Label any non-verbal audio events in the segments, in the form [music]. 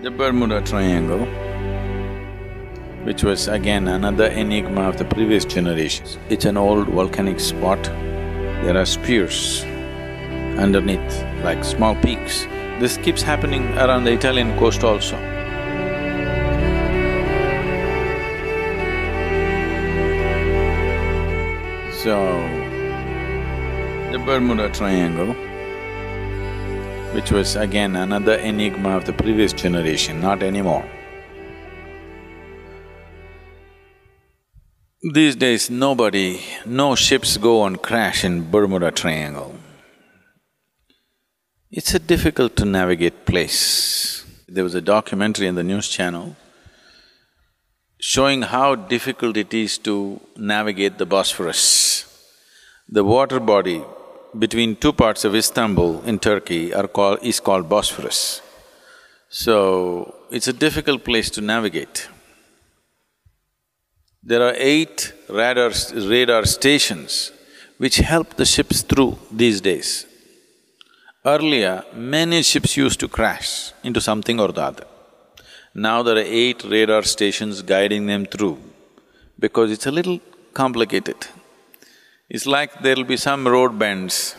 The Bermuda Triangle, which was again another enigma of the previous generations. It's an old volcanic spot. There are spears underneath, like small peaks. This keeps happening around the Italian coast also. So, the Bermuda Triangle, which was again another enigma of the previous generation, not anymore. These days, nobody, no ships go and crash in Bermuda Triangle. It's a difficult to navigate place. There was a documentary in the news channel showing how difficult it is to navigate the Bosphorus. The water body between two parts of Istanbul in Turkey are called… is called Bosphorus. So, it's a difficult place to navigate. There are eight radar, radar stations which help the ships through these days. Earlier, many ships used to crash into something or the other. Now there are eight radar stations guiding them through because it's a little complicated. It's like there'll be some road bends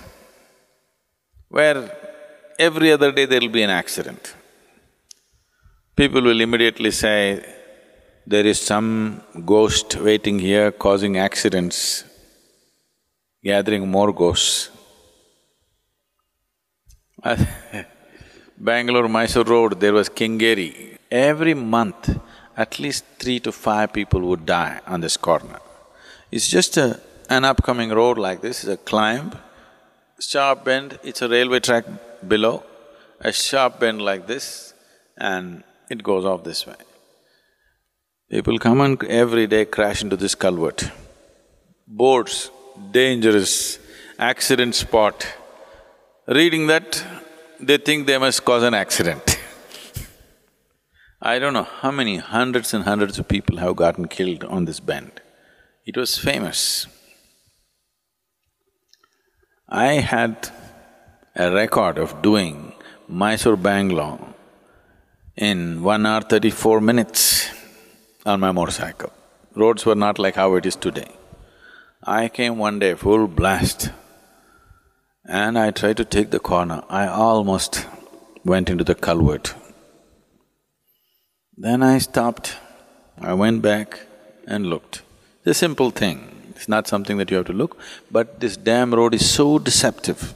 where every other day there'll be an accident. People will immediately say, there is some ghost waiting here causing accidents, gathering more ghosts. [laughs] Bangalore-Mysore road, there was Kengeri. Every month, at least three to five people would die on this corner. It's just a, an upcoming road like this, is a climb, sharp bend, it's a railway track below, a sharp bend like this, and it goes off this way. People come and every day crash into this culvert. Boards, dangerous, accident spot. Reading that, they think they must cause an accident. [laughs] I don't know how many hundreds and hundreds of people have gotten killed on this bend. It was famous. I had a record of doing Mysore-Bangalore in one hour thirty-four minutes on my motorcycle. Roads were not like how it is today. I came one day full blast and I tried to take the corner. I almost went into the culvert. Then I stopped, I went back and looked. It's a simple thing, it's not something that you have to look, but this damn road is so deceptive.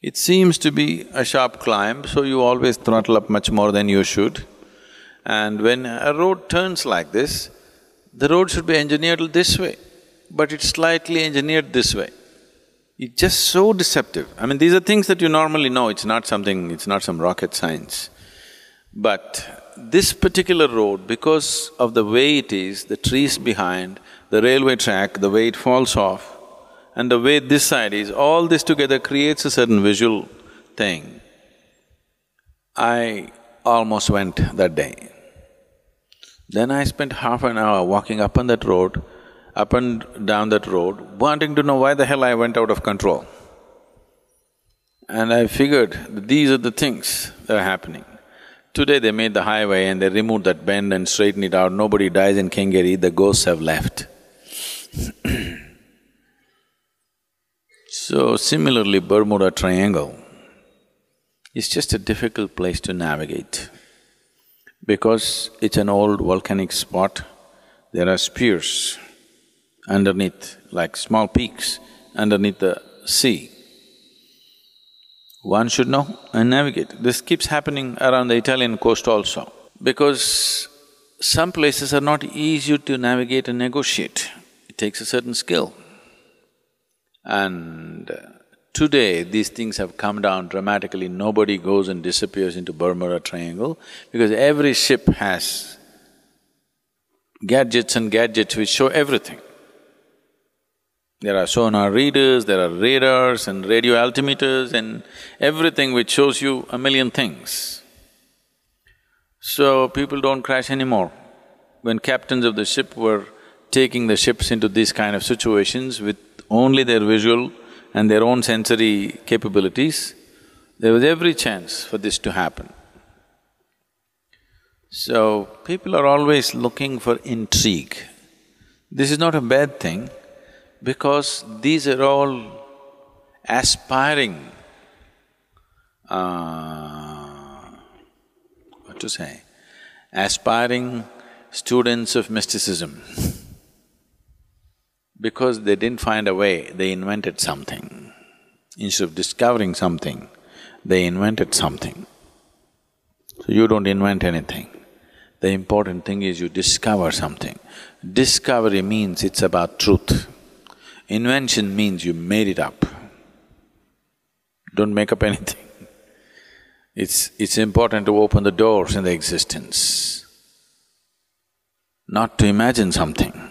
It seems to be a sharp climb, so you always throttle up much more than you should. And when a road turns like this, the road should be engineered this way, but it's slightly engineered this way. It's just so deceptive. I mean, these are things that you normally know, it's not something… it's not some rocket science. But this particular road, because of the way it is, the trees behind, the railway track, the way it falls off, and the way this side is, all this together creates a certain visual thing. I almost went that day. Then I spent half an hour walking up on that road, up and down that road, wanting to know why the hell I went out of control. And I figured that these are the things that are happening. Today they made the highway and they removed that bend and straightened it out, nobody dies in Kengeri, the ghosts have left. So similarly, Bermuda Triangle is just a difficult place to navigate. Because it's an old volcanic spot, there are spears underneath, like small peaks underneath the sea one should know and navigate. This keeps happening around the Italian coast also, because some places are not easy to navigate and negotiate. It takes a certain skill. And today, these things have come down dramatically. Nobody goes and disappears into Bermuda Triangle because every ship has gadgets and gadgets which show everything. There are sonar readers, there are radars and radio altimeters and everything which shows you a million things. So people don't crash anymore. When captains of the ship were taking the ships into these kind of situations with only their visual and their own sensory capabilities, there was every chance for this to happen. So, people are always looking for intrigue. This is not a bad thing because these are all aspiring, uh, what to say, aspiring students of mysticism. [laughs] because they didn't find a way, they invented something. Instead of discovering something, they invented something. So you don't invent anything. The important thing is you discover something. Discovery means it's about truth. Invention means you made it up. Don't make up anything. It's… it's important to open the doors in the existence, not to imagine something.